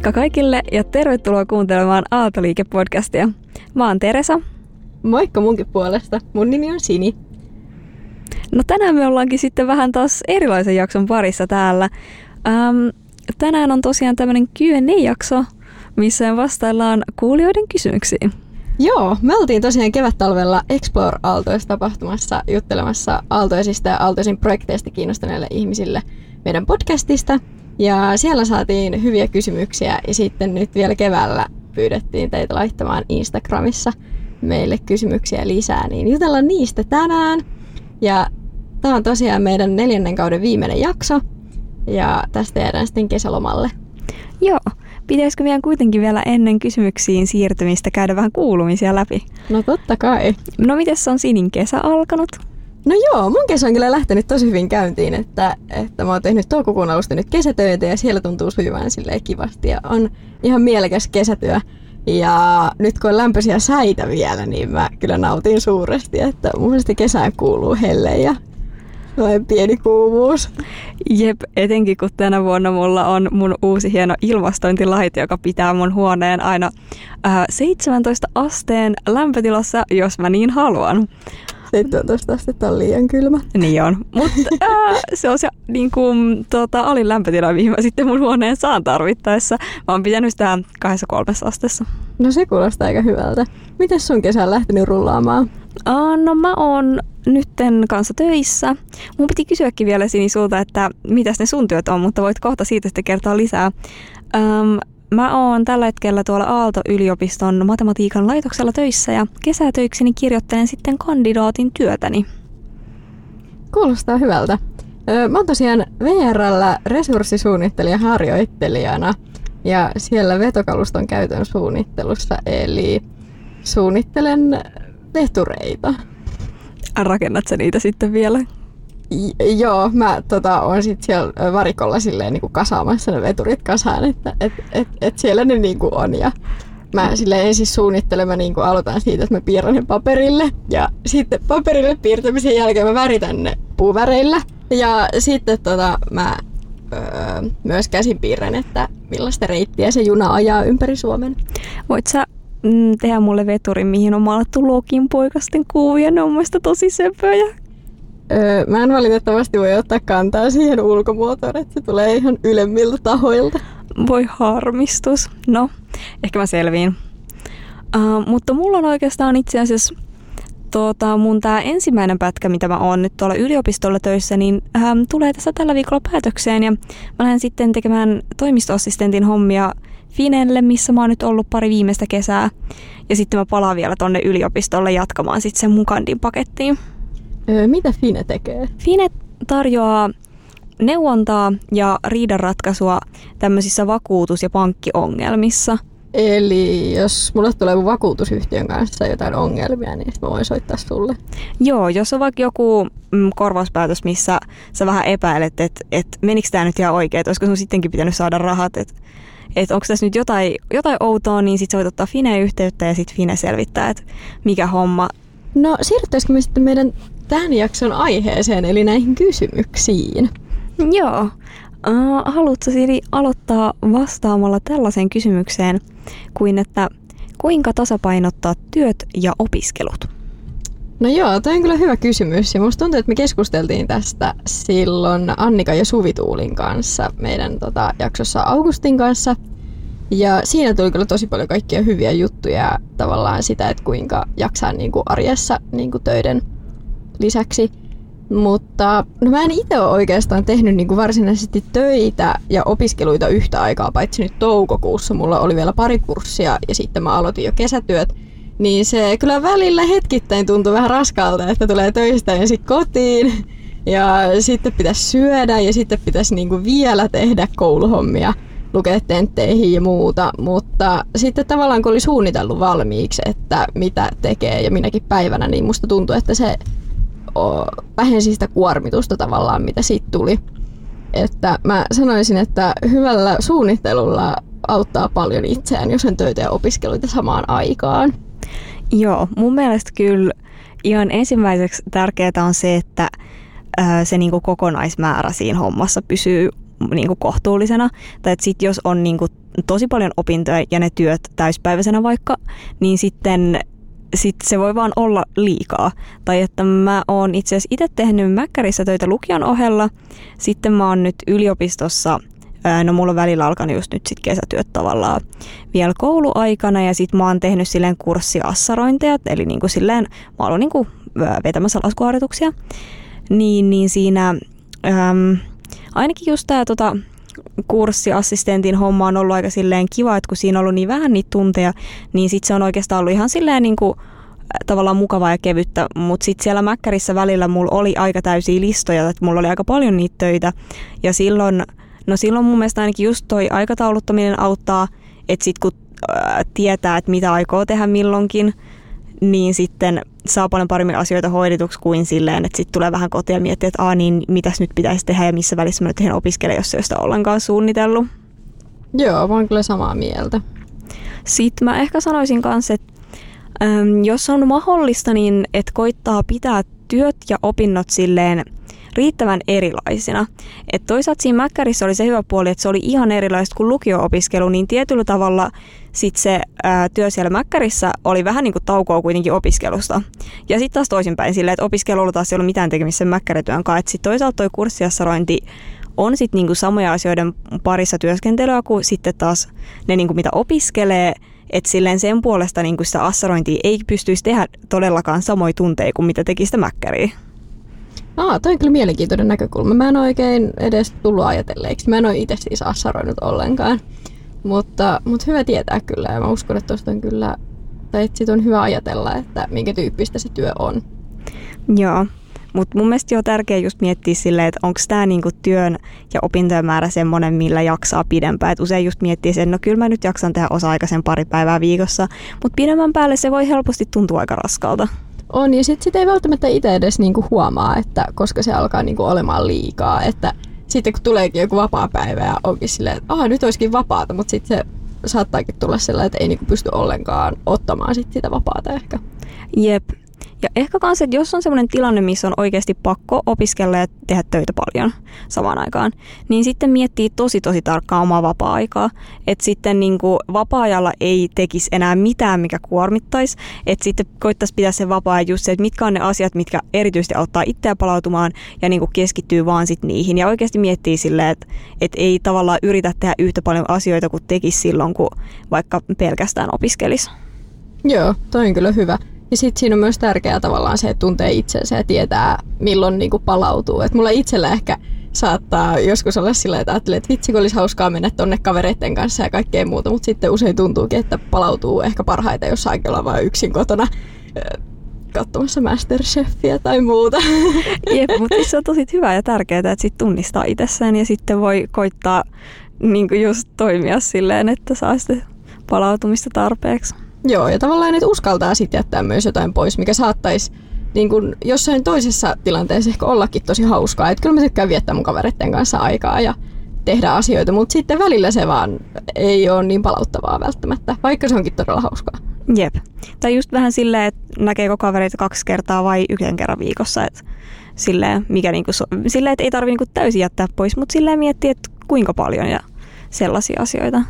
Moikka kaikille ja tervetuloa kuuntelemaan Aaltoliike-podcastia. Mä oon Teresa. Moikka munkin puolesta. Mun nimi on Sini. No tänään me ollaankin sitten vähän taas erilaisen jakson parissa täällä. Ähm, tänään on tosiaan tämmönen Q&A-jakso, missä vastaillaan kuulijoiden kysymyksiin. Joo, me oltiin tosiaan kevät-talvella Explore Aaltoissa tapahtumassa juttelemassa aaltoisista ja aaltoisin projekteista kiinnostuneille ihmisille meidän podcastista. Ja siellä saatiin hyviä kysymyksiä ja sitten nyt vielä keväällä pyydettiin teitä laittamaan Instagramissa meille kysymyksiä lisää, niin jutellaan niistä tänään. Ja tämä on tosiaan meidän neljännen kauden viimeinen jakso ja tästä jäädään sitten kesälomalle. Joo, pitäisikö meidän kuitenkin vielä ennen kysymyksiin siirtymistä käydä vähän kuulumisia läpi? No totta kai. No miten on Sinin kesä alkanut? No joo, mun kesä on kyllä lähtenyt tosi hyvin käyntiin, että, että mä oon tehnyt toukokuun alusta nyt kesätöitä ja siellä tuntuu sujuvan silleen kivasti ja on ihan mielekäs kesätyö. Ja nyt kun on lämpöisiä säitä vielä, niin mä kyllä nautin suuresti, että mun mielestä kesään kuuluu helle ja pieni kuumuus. Jep, etenkin kun tänä vuonna mulla on mun uusi hieno ilmastointilaite, joka pitää mun huoneen aina äh, 17 asteen lämpötilassa, jos mä niin haluan. 17 astetta on liian kylmä. Niin on, mutta äh, se on se niin kuin, tota, alin lämpötila, mihin mä sitten mun huoneen saan tarvittaessa. Mä oon pitänyt sitä 23 asteessa. No se kuulostaa aika hyvältä. Miten sun kesä on lähtenyt rullaamaan? Uh, no mä oon nytten kanssa töissä. Mun piti kysyäkin vielä Sini sulta, että mitäs ne sun työt on, mutta voit kohta siitä sitten kertoa lisää. Um, Mä oon tällä hetkellä tuolla Aalto-yliopiston matematiikan laitoksella töissä ja kesätöikseni kirjoittelen sitten kandidaatin työtäni. Kuulostaa hyvältä. Mä oon tosiaan VRllä resurssisuunnittelija harjoittelijana ja siellä vetokaluston käytön suunnittelussa, eli suunnittelen vetureita. Rakennat sä niitä sitten vielä joo, mä tota, on sit siellä varikolla silleen niin kuin kasaamassa ne veturit kasaan, että et, et, et siellä ne niin kuin on. Ja mä silleen ensin suunnittelen, mä niin kuin aloitan siitä, että mä piirrän ne paperille. Ja sitten paperille piirtämisen jälkeen mä väritän ne puuväreillä. Ja sitten tota, mä öö, myös käsin piirrän, että millaista reittiä se juna ajaa ympäri Suomen. Voit sä mm, tehdä mulle veturin, mihin on maalattu Lokin poikasten kuvia. Ne on mielestäni tosi söpöjä. Öö, mä en valitettavasti voi ottaa kantaa siihen ulkomuotoon, että se tulee ihan ylemmiltä tahoilta. Voi harmistus. No, ehkä mä selviin. Uh, mutta mulla on oikeastaan itse asiassa tota, mun tää ensimmäinen pätkä, mitä mä oon nyt tuolla yliopistolla töissä, niin ähm, tulee tässä tällä viikolla päätökseen ja mä lähden sitten tekemään toimistoassistentin hommia Finelle, missä mä oon nyt ollut pari viimeistä kesää. Ja sitten mä palaan vielä tonne yliopistolle jatkamaan sitten sen mun kandin pakettiin. Mitä Fine tekee? Fine tarjoaa neuvontaa ja riidanratkaisua tämmöisissä vakuutus- ja pankkiongelmissa. Eli jos mulle tulee vakuutusyhtiön kanssa jotain ongelmia, niin mä voin soittaa sulle. Joo, jos on vaikka joku mm, korvauspäätös, missä sä vähän epäilet, että et menikö tämä nyt ihan oikein, että olisiko sun sittenkin pitänyt saada rahat, että et onko tässä nyt jotain, jotain outoa, niin sit sä voit ottaa Fine yhteyttä ja sitten Fine selvittää, että mikä homma. No siirryttäisikö me sitten meidän tämän jakson aiheeseen, eli näihin kysymyksiin. Joo. Uh, haluatko Siri aloittaa vastaamalla tällaiseen kysymykseen kuin, että kuinka tasapainottaa työt ja opiskelut? No joo, toi on kyllä hyvä kysymys ja musta tuntuu, että me keskusteltiin tästä silloin Annika ja Suvituulin kanssa meidän tota, jaksossa Augustin kanssa. Ja siinä tuli kyllä tosi paljon kaikkia hyviä juttuja tavallaan sitä, että kuinka jaksaa niin kuin arjessa niin kuin töiden lisäksi. Mutta no mä en itse ole oikeastaan tehnyt niin kuin varsinaisesti töitä ja opiskeluita yhtä aikaa, paitsi nyt toukokuussa mulla oli vielä pari kurssia ja sitten mä aloitin jo kesätyöt. Niin se kyllä välillä hetkittäin tuntui vähän raskaalta, että tulee töistä sitten kotiin ja sitten pitäisi syödä ja sitten pitäisi niinku vielä tehdä kouluhommia, lukea tentteihin ja muuta. Mutta sitten tavallaan kun oli suunnitellut valmiiksi, että mitä tekee ja minäkin päivänä, niin musta tuntui, että se vähensi sitä kuormitusta tavallaan, mitä siitä tuli. Että mä sanoisin, että hyvällä suunnittelulla auttaa paljon itseään, jos on töitä ja opiskeluita samaan aikaan. Joo, mun mielestä kyllä ihan ensimmäiseksi tärkeää on se, että se niinku kokonaismäärä siinä hommassa pysyy niin kuin kohtuullisena. Tai että sit jos on niin kuin tosi paljon opintoja ja ne työt täyspäiväisenä vaikka, niin sitten sit se voi vaan olla liikaa. Tai että mä oon itse asiassa itse tehnyt Mäkkärissä töitä lukion ohella. Sitten mä oon nyt yliopistossa No mulla on välillä alkanut just nyt sit kesätyöt tavallaan vielä kouluaikana ja sit mä oon tehnyt silleen kurssiassarointeja, eli niin kuin silleen mä oon niin kuin vetämässä laskuharjoituksia. Niin, niin siinä äm, ainakin just tää tota, kurssiassistentin homma on ollut aika silleen kiva, että kun siinä on ollut niin vähän niitä tunteja, niin sit se on oikeastaan ollut ihan silleen niin kuin tavallaan mukavaa ja kevyttä, mutta sitten siellä Mäkkärissä välillä mulla oli aika täysiä listoja, että mulla oli aika paljon niitä töitä. Ja silloin, no silloin mun mielestä ainakin just toi aikatauluttaminen auttaa, että sit kun ää, tietää, että mitä aikoo tehdä milloinkin, niin sitten saa paljon paremmin asioita hoidetuksi kuin silleen, että sitten tulee vähän kotiin ja miettii, että Aa, niin mitäs nyt pitäisi tehdä ja missä välissä mä nyt ihan opiskelen, jos se ei ole sitä ollenkaan suunnitellut. Joo, mä oon kyllä samaa mieltä. Sitten mä ehkä sanoisin kanssa, että äm, jos on mahdollista, niin että koittaa pitää työt ja opinnot silleen riittävän erilaisina. Et toisaalta siinä Mäkkärissä oli se hyvä puoli, että se oli ihan erilaista kuin lukio-opiskelu, niin tietyllä tavalla sit se ää, työ siellä Mäkkärissä oli vähän niin kuin taukoa kuitenkin opiskelusta. Ja sitten taas toisinpäin silleen, että opiskelulla taas ei ollut mitään tekemistä sen Mäkkärityön kanssa. Että sitten toisaalta toi kurssiassarointi on sitten niinku samoja asioiden parissa työskentelyä kuin sitten taas ne, niinku mitä opiskelee, että silleen sen puolesta niinku sitä assarointia ei pystyisi tehdä todellakaan samoin tunteja kuin mitä teki sitä mäkkäriä. Aa, toi on kyllä mielenkiintoinen näkökulma. Mä en oikein edes tullut ajatelleeksi. Mä en ole itse siis assaroinut ollenkaan. Mutta, mutta hyvä tietää kyllä ja mä uskon, että tuosta on kyllä, tai että on hyvä ajatella, että minkä tyyppistä se työ on. Joo, mutta mun mielestä on tärkeää just miettiä silleen, että onko tämä niinku työn ja opintojen määrä semmoinen, millä jaksaa pidempään. Et usein just miettii sen, no kyllä mä nyt jaksan tehdä osa-aikaisen pari päivää viikossa, mutta pidemmän päälle se voi helposti tuntua aika raskalta. On, ja sitten sit ei välttämättä itse edes niinku huomaa, että koska se alkaa niinku olemaan liikaa. Että sitten kun tuleekin joku vapaa päivä ja onkin silleen, että Aha, nyt olisikin vapaata, mutta sitten se saattaakin tulla sellainen, että ei niinku pysty ollenkaan ottamaan sit sitä vapaata ehkä. Jep, ja ehkä myös, että jos on sellainen tilanne, missä on oikeasti pakko opiskella ja tehdä töitä paljon samaan aikaan, niin sitten miettii tosi tosi tarkkaan omaa vapaa-aikaa. Että sitten niin kuin vapaa-ajalla ei tekisi enää mitään, mikä kuormittaisi. Että sitten koittaisi pitää sen vapaa just se, että mitkä on ne asiat, mitkä erityisesti auttaa itseä palautumaan ja niin kuin keskittyy vaan sit niihin. Ja oikeasti miettii silleen, että, että ei tavallaan yritä tehdä yhtä paljon asioita kuin tekisi silloin, kun vaikka pelkästään opiskelisi. Joo, toi on kyllä hyvä. Ja sitten siinä on myös tärkeää tavallaan se, että tuntee itsensä ja tietää, milloin niinku palautuu. Et mulla itsellä ehkä saattaa joskus olla sillä että ajattelee, että vitsi, olisi hauskaa mennä tonne kavereiden kanssa ja kaikkea muuta, mutta sitten usein tuntuukin, että palautuu ehkä parhaiten, jos saa olla vain yksin kotona katsomassa Masterchefia tai muuta. Jep, mutta se on tosi hyvä ja tärkeää, että sit tunnistaa itsessään ja sitten voi koittaa niin just toimia silleen, että saa sitä palautumista tarpeeksi. Joo, ja tavallaan että uskaltaa sitten jättää myös jotain pois, mikä saattaisi niin kun jossain toisessa tilanteessa ehkä ollakin tosi hauskaa. Että kyllä mä tykkään viettää mun kavereiden kanssa aikaa ja tehdä asioita, mutta sitten välillä se vaan ei ole niin palauttavaa välttämättä, vaikka se onkin todella hauskaa. Jep. Tai just vähän silleen, että näkeekö kavereita kaksi kertaa vai yhden kerran viikossa. Että silleen, mikä niinku, silleen, että ei tarvitse niinku täysin jättää pois, mutta silleen miettiä, että kuinka paljon ja sellaisia asioita.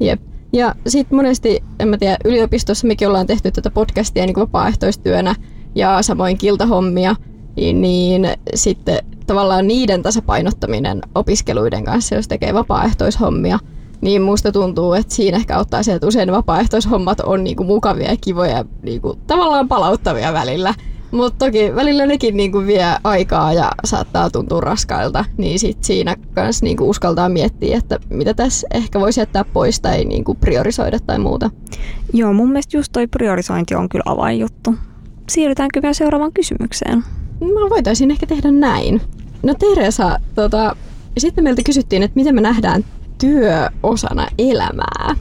Jep. Ja sitten monesti, en mä tiedä, yliopistossa mekin ollaan tehty tätä podcastia niin vapaaehtoistyönä ja samoin kiltahommia, niin, niin sitten tavallaan niiden tasapainottaminen opiskeluiden kanssa, jos tekee vapaaehtoishommia, niin musta tuntuu, että siinä ehkä ottaa se, että usein vapaaehtoishommat on niinku mukavia ja kivoja ja niinku tavallaan palauttavia välillä. Mutta toki välillä nekin niinku vie aikaa ja saattaa tuntua raskailta, niin sit siinä kanssa niinku uskaltaa miettiä, että mitä tässä ehkä voisi jättää pois tai niinku priorisoida tai muuta. Joo, mun mielestä just toi priorisointi on kyllä avainjuttu. Siirrytäänkö vielä seuraavaan kysymykseen? No voitaisiin ehkä tehdä näin. No Teresa, tota, sitten meiltä kysyttiin, että miten me nähdään työ osana elämää.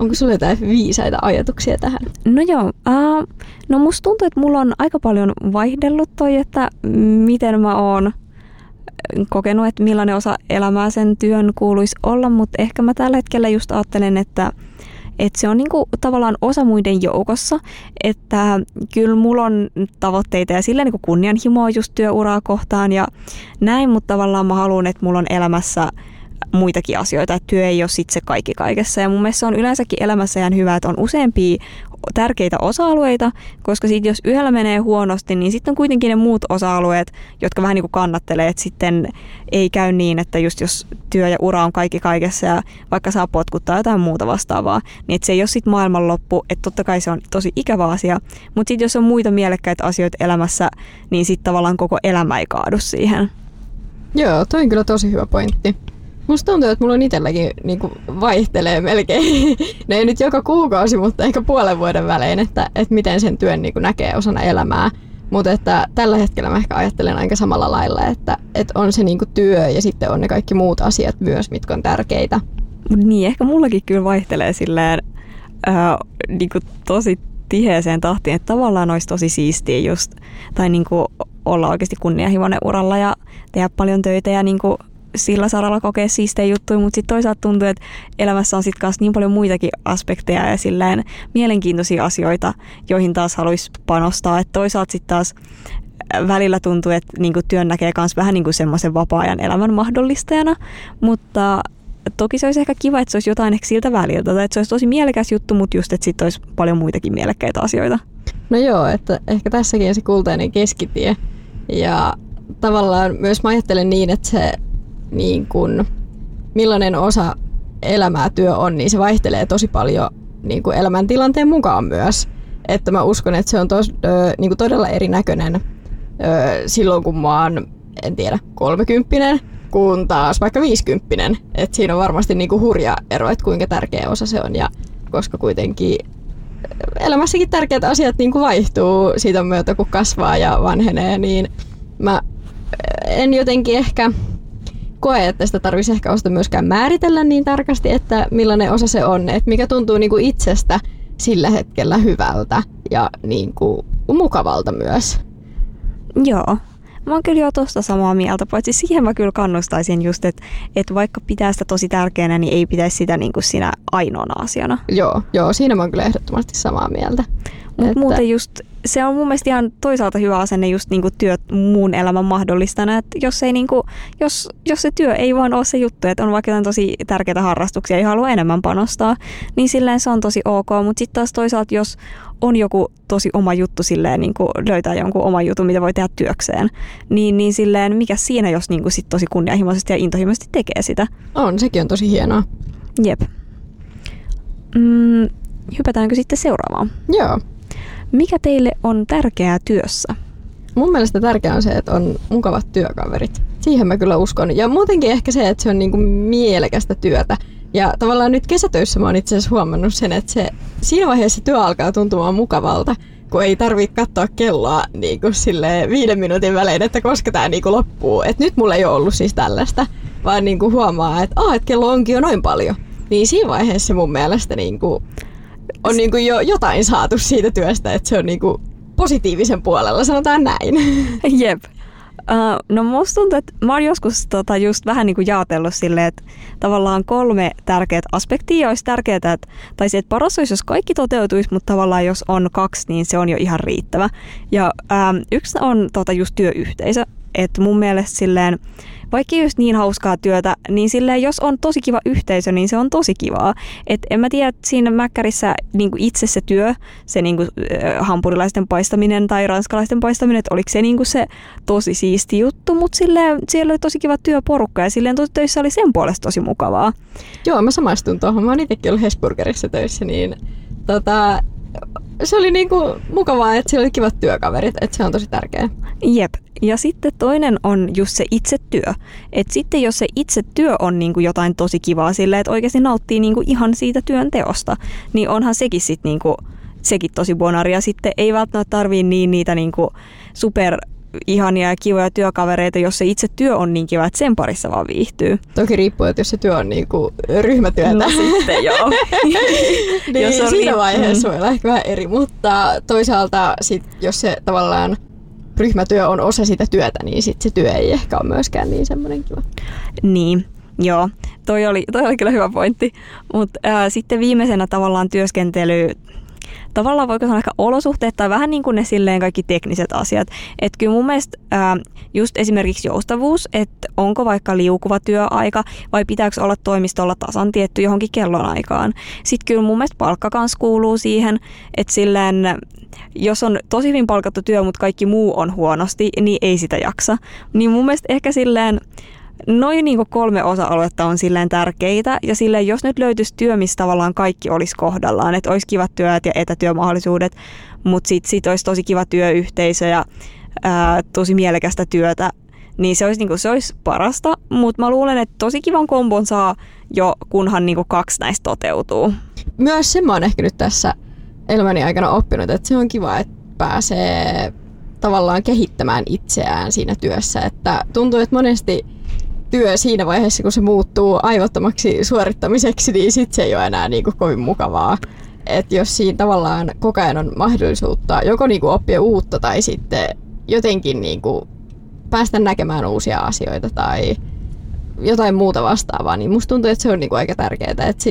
Onko sulla jotain viisaita ajatuksia tähän? No joo, uh, no musta tuntuu, että mulla on aika paljon vaihdellut toi, että miten mä oon kokenut, että millainen osa elämää sen työn kuuluisi olla, mutta ehkä mä tällä hetkellä just ajattelen, että että se on niinku tavallaan osa muiden joukossa, että kyllä mulla on tavoitteita ja sillä niinku kunnianhimoa just työuraa kohtaan ja näin, mutta tavallaan mä haluan, että mulla on elämässä muitakin asioita, että työ ei ole sitten se kaikki kaikessa. Ja mun mielestä se on yleensäkin elämässä ihan hyvä, että on useampia tärkeitä osa-alueita, koska sit jos yhdellä menee huonosti, niin sitten on kuitenkin ne muut osa-alueet, jotka vähän niin kuin kannattelee, että sitten ei käy niin, että just jos työ ja ura on kaikki kaikessa ja vaikka saa potkuttaa jotain muuta vastaavaa, niin että se ei ole sitten maailmanloppu, että totta kai se on tosi ikävä asia, mutta sitten jos on muita mielekkäitä asioita elämässä, niin sitten tavallaan koko elämä ei kaadu siihen. Joo, toi on kyllä tosi hyvä pointti. Musta tuntuu, että mulla on itselläkin niin vaihtelee melkein, ne ei nyt joka kuukausi, mutta ehkä puolen vuoden välein, että, että miten sen työn niin näkee osana elämää. Mutta että tällä hetkellä mä ehkä ajattelen aika samalla lailla, että, että on se niinku työ ja sitten on ne kaikki muut asiat myös, mitkä on tärkeitä. Niin, ehkä mullakin kyllä vaihtelee silleen äh, niinku tosi tiheeseen tahtiin, että tavallaan olisi tosi siistiä just, tai niinku olla oikeasti kunnianhimoinen uralla ja tehdä paljon töitä ja niinku sillä saralla kokea siistejä juttuja, mutta sitten toisaalta tuntuu, että elämässä on sitten niin paljon muitakin aspekteja ja silleen mielenkiintoisia asioita, joihin taas haluaisi panostaa. Että toisaalta sitten taas äh, välillä tuntuu, että niinku työn näkee myös vähän niinku semmoisen vapaa-ajan elämän mahdollistajana, mutta toki se olisi ehkä kiva, että se olisi jotain ehkä siltä väliltä, tai että se olisi tosi mielekäs juttu, mutta just, että sitten olisi paljon muitakin mielekkäitä asioita. No joo, että ehkä tässäkin se kultainen keskitie. Ja tavallaan myös mä ajattelen niin, että se niin kuin, millainen osa elämää työ on, niin se vaihtelee tosi paljon niin kuin elämäntilanteen mukaan myös. Että mä uskon, että se on tos, ö, niin kuin todella erinäköinen ö, silloin, kun mä oon, en tiedä, kolmekymppinen, kun taas vaikka viisikymppinen. Että siinä on varmasti niin kuin hurja ero, että kuinka tärkeä osa se on. Ja koska kuitenkin elämässäkin tärkeät asiat niin kuin vaihtuu siitä myötä, kun kasvaa ja vanhenee, niin mä en jotenkin ehkä koe, että sitä tarvitsisi ehkä osata myöskään määritellä niin tarkasti, että millainen osa se on, että mikä tuntuu niin kuin itsestä sillä hetkellä hyvältä ja niin kuin mukavalta myös. Joo, Mä oon kyllä jo tosta samaa mieltä, paitsi siihen mä kyllä kannustaisin just, että, että vaikka pitää sitä tosi tärkeänä, niin ei pitäisi sitä niin kuin siinä ainoana asiana. Joo, joo, siinä mä oon kyllä ehdottomasti samaa mieltä. Mutta että... muuten just se on mun mielestä ihan toisaalta hyvä asenne just niinku työt muun elämän mahdollistana, että jos, ei niinku, jos, jos se työ ei vaan ole se juttu, että on vaikka tosi tärkeitä harrastuksia ja haluaa enemmän panostaa, niin silleen se on tosi ok, mutta sitten taas toisaalta jos on joku tosi oma juttu silleen, niin kuin löytää jonkun oma jutun, mitä voi tehdä työkseen, niin, niin silleen mikä siinä, jos niin kuin sit tosi kunnianhimoisesti ja intohimoisesti tekee sitä. On, sekin on tosi hienoa. Jep. Mm, hypätäänkö sitten seuraavaan? Joo. Mikä teille on tärkeää työssä? Mun mielestä tärkeää on se, että on mukavat työkaverit. Siihen mä kyllä uskon. Ja muutenkin ehkä se, että se on niinku mielekästä työtä. Ja tavallaan nyt kesätöissä mä oon itse asiassa huomannut sen, että se, siinä vaiheessa työ alkaa tuntumaan mukavalta, kun ei tarvitse katsoa kelloa niin kuin viiden minuutin välein, että koska tämä niin loppuu. Et nyt mulla ei ole ollut siis tällaista, vaan niin kuin huomaa, että, ah, että kello onkin jo noin paljon. Niin siinä vaiheessa mun mielestä niin kuin on niin kuin jo jotain saatu siitä työstä, että se on niin kuin positiivisen puolella, sanotaan näin. Jep. Uh, no musta tuntuu, että mä oon joskus tota, just vähän niin kuin jaotellut silleen, että tavallaan kolme tärkeät aspektia olisi tärkeää, että, tai se, että paras olisi, jos kaikki toteutuisi, mutta tavallaan jos on kaksi, niin se on jo ihan riittävä. Ja um, yksi on tota, just työyhteisö, että mun mielestä silleen, vaikka just niin hauskaa työtä, niin silleen, jos on tosi kiva yhteisö, niin se on tosi kivaa. Et en mä tiedä, että siinä mäkkärissä niin itse se työ, se niin kuin, hampurilaisten paistaminen tai ranskalaisten paistaminen, että oliko se niin kuin se tosi siisti juttu, mutta silleen, siellä oli tosi kiva työporukka ja silleen töissä oli sen puolesta tosi mukavaa. Joo, mä samaistun tuohon. Mä oon itsekin ollut Hesburgerissa töissä, niin tota, se oli niinku mukavaa, että siellä oli kivat työkaverit, että se on tosi tärkeää. Jep. Ja sitten toinen on just se itse työ. että sitten jos se itse työ on niinku jotain tosi kivaa sille, että oikeasti nauttii niinku ihan siitä työn teosta, niin onhan sekin sitten niinku, sekin tosi bonaria. Sitten ei välttämättä tarvii niin niitä niinku super ihania ja kivoja työkavereita, jos se itse työ on niin kiva, että sen parissa vaan viihtyy. Toki riippuu, että jos se työ on niinku ryhmätyötä. No sitten joo. niin, jos on siinä vaiheessa mm. voi olla ehkä vähän eri, mutta toisaalta sit, jos se tavallaan ryhmätyö on osa sitä työtä, niin sit se työ ei ehkä ole myöskään niin semmoinen kiva. Niin, joo. Toi oli, toi oli kyllä hyvä pointti. Mutta sitten viimeisenä tavallaan työskentely tavallaan voiko sanoa ehkä olosuhteet tai vähän niin kuin ne silleen kaikki tekniset asiat. Että kyllä mun mielestä ää, just esimerkiksi joustavuus, että onko vaikka liukuva työaika vai pitääkö olla toimistolla tasan tietty johonkin kellonaikaan. Sitten kyllä mun mielestä palkka kanssa kuuluu siihen, että silleen jos on tosi hyvin palkattu työ, mutta kaikki muu on huonosti, niin ei sitä jaksa. Niin mun mielestä ehkä silleen noin niin kolme osa-aluetta on silleen tärkeitä ja silleen jos nyt löytyisi työ, missä tavallaan kaikki olisi kohdallaan, että olisi kivat työt ja etätyömahdollisuudet, mutta sitten sit olisi tosi kiva työyhteisö ja ää, tosi mielekästä työtä, niin se olisi, niin kuin, se olisi parasta, mutta mä luulen, että tosi kivan kombon saa jo, kunhan niin kuin kaksi näistä toteutuu. Myös sen mä oon ehkä nyt tässä elämäni aikana oppinut, että se on kiva, että pääsee tavallaan kehittämään itseään siinä työssä. Että tuntuu, että monesti työ siinä vaiheessa, kun se muuttuu aivottomaksi suorittamiseksi, niin sit se ei ole enää niin kuin kovin mukavaa. Et jos siinä tavallaan koko ajan on mahdollisuutta joko niin kuin oppia uutta tai sitten jotenkin niin kuin päästä näkemään uusia asioita tai jotain muuta vastaavaa, niin musta tuntuu, että se on niin kuin aika tärkeää. Että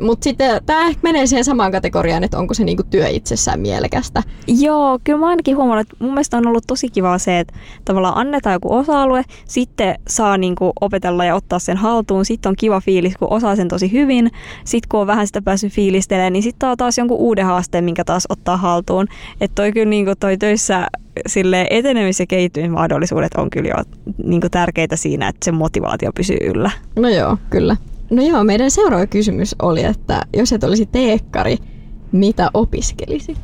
mutta sitten tämä ehkä menee siihen samaan kategoriaan, että onko se niinku työ itsessään mielekästä. Joo, kyllä mä ainakin huomannut, että mun mielestä on ollut tosi kiva se, että tavallaan annetaan joku osa-alue, sitten saa niinku opetella ja ottaa sen haltuun, sitten on kiva fiilis, kun osaa sen tosi hyvin, sitten kun on vähän sitä päässyt fiilistelemään, niin sitten on taas jonkun uuden haasteen, minkä taas ottaa haltuun. Että toi kyllä niinku toi töissä sille etenemis- ja kehittymismahdollisuudet on kyllä jo niinku tärkeitä siinä, että se motivaatio pysyy yllä. No joo, kyllä. No joo, meidän seuraava kysymys oli, että jos et olisi teekkari, mitä opiskelisit?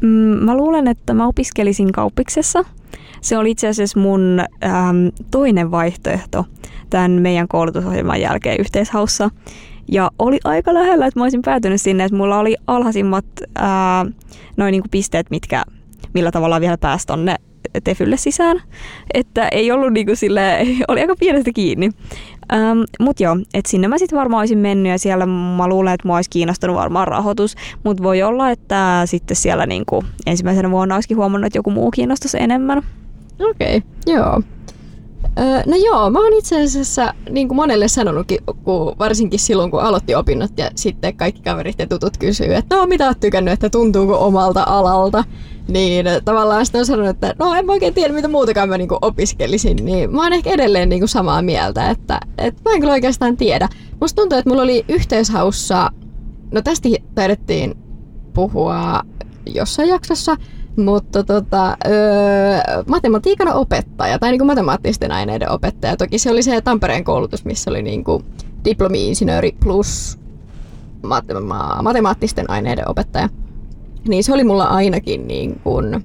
Mm, mä luulen, että mä opiskelisin kauppiksessa. Se oli itse asiassa mun ähm, toinen vaihtoehto tämän meidän koulutusohjelman jälkeen yhteishaussa. Ja oli aika lähellä, että mä olisin päätynyt sinne, että mulla oli alhaisimmat ää, noin niin kuin pisteet, mitkä, millä tavalla vielä pääsi tonne Tefylle sisään. Että ei ollut niin kuin sille, oli aika pienestä kiinni. Ähm, Mutta joo, että sinne mä sitten varmaan olisin mennyt ja siellä mä luulen, että mua olisi kiinnostunut varmaan rahoitus. Mutta voi olla, että sitten siellä niinku ensimmäisenä vuonna olisikin huomannut, että joku muu kiinnostaisi enemmän. Okei, okay, joo. No joo, mä oon itse asiassa niin kuin monelle sanonutkin, kun varsinkin silloin kun aloitti opinnot ja sitten kaikki kaverit ja tutut kysyy, että no mitä oot tykännyt, että tuntuuko omalta alalta. Niin tavallaan sitten on sanonut, että no en mä oikein tiedä mitä muutakaan mä niinku opiskelisin, niin mä oon ehkä edelleen niinku samaa mieltä, että, että mä en kyllä oikeastaan tiedä. Musta tuntuu, että mulla oli yhteishaussa, no tästä taidettiin puhua jossain jaksossa, mutta tota, öö, matematiikan opettaja tai niinku matemaattisten aineiden opettaja. Toki se oli se Tampereen koulutus, missä oli niinku diplomi-insinööri plus matemaattisten aineiden opettaja niin se oli mulla ainakin niin kuin,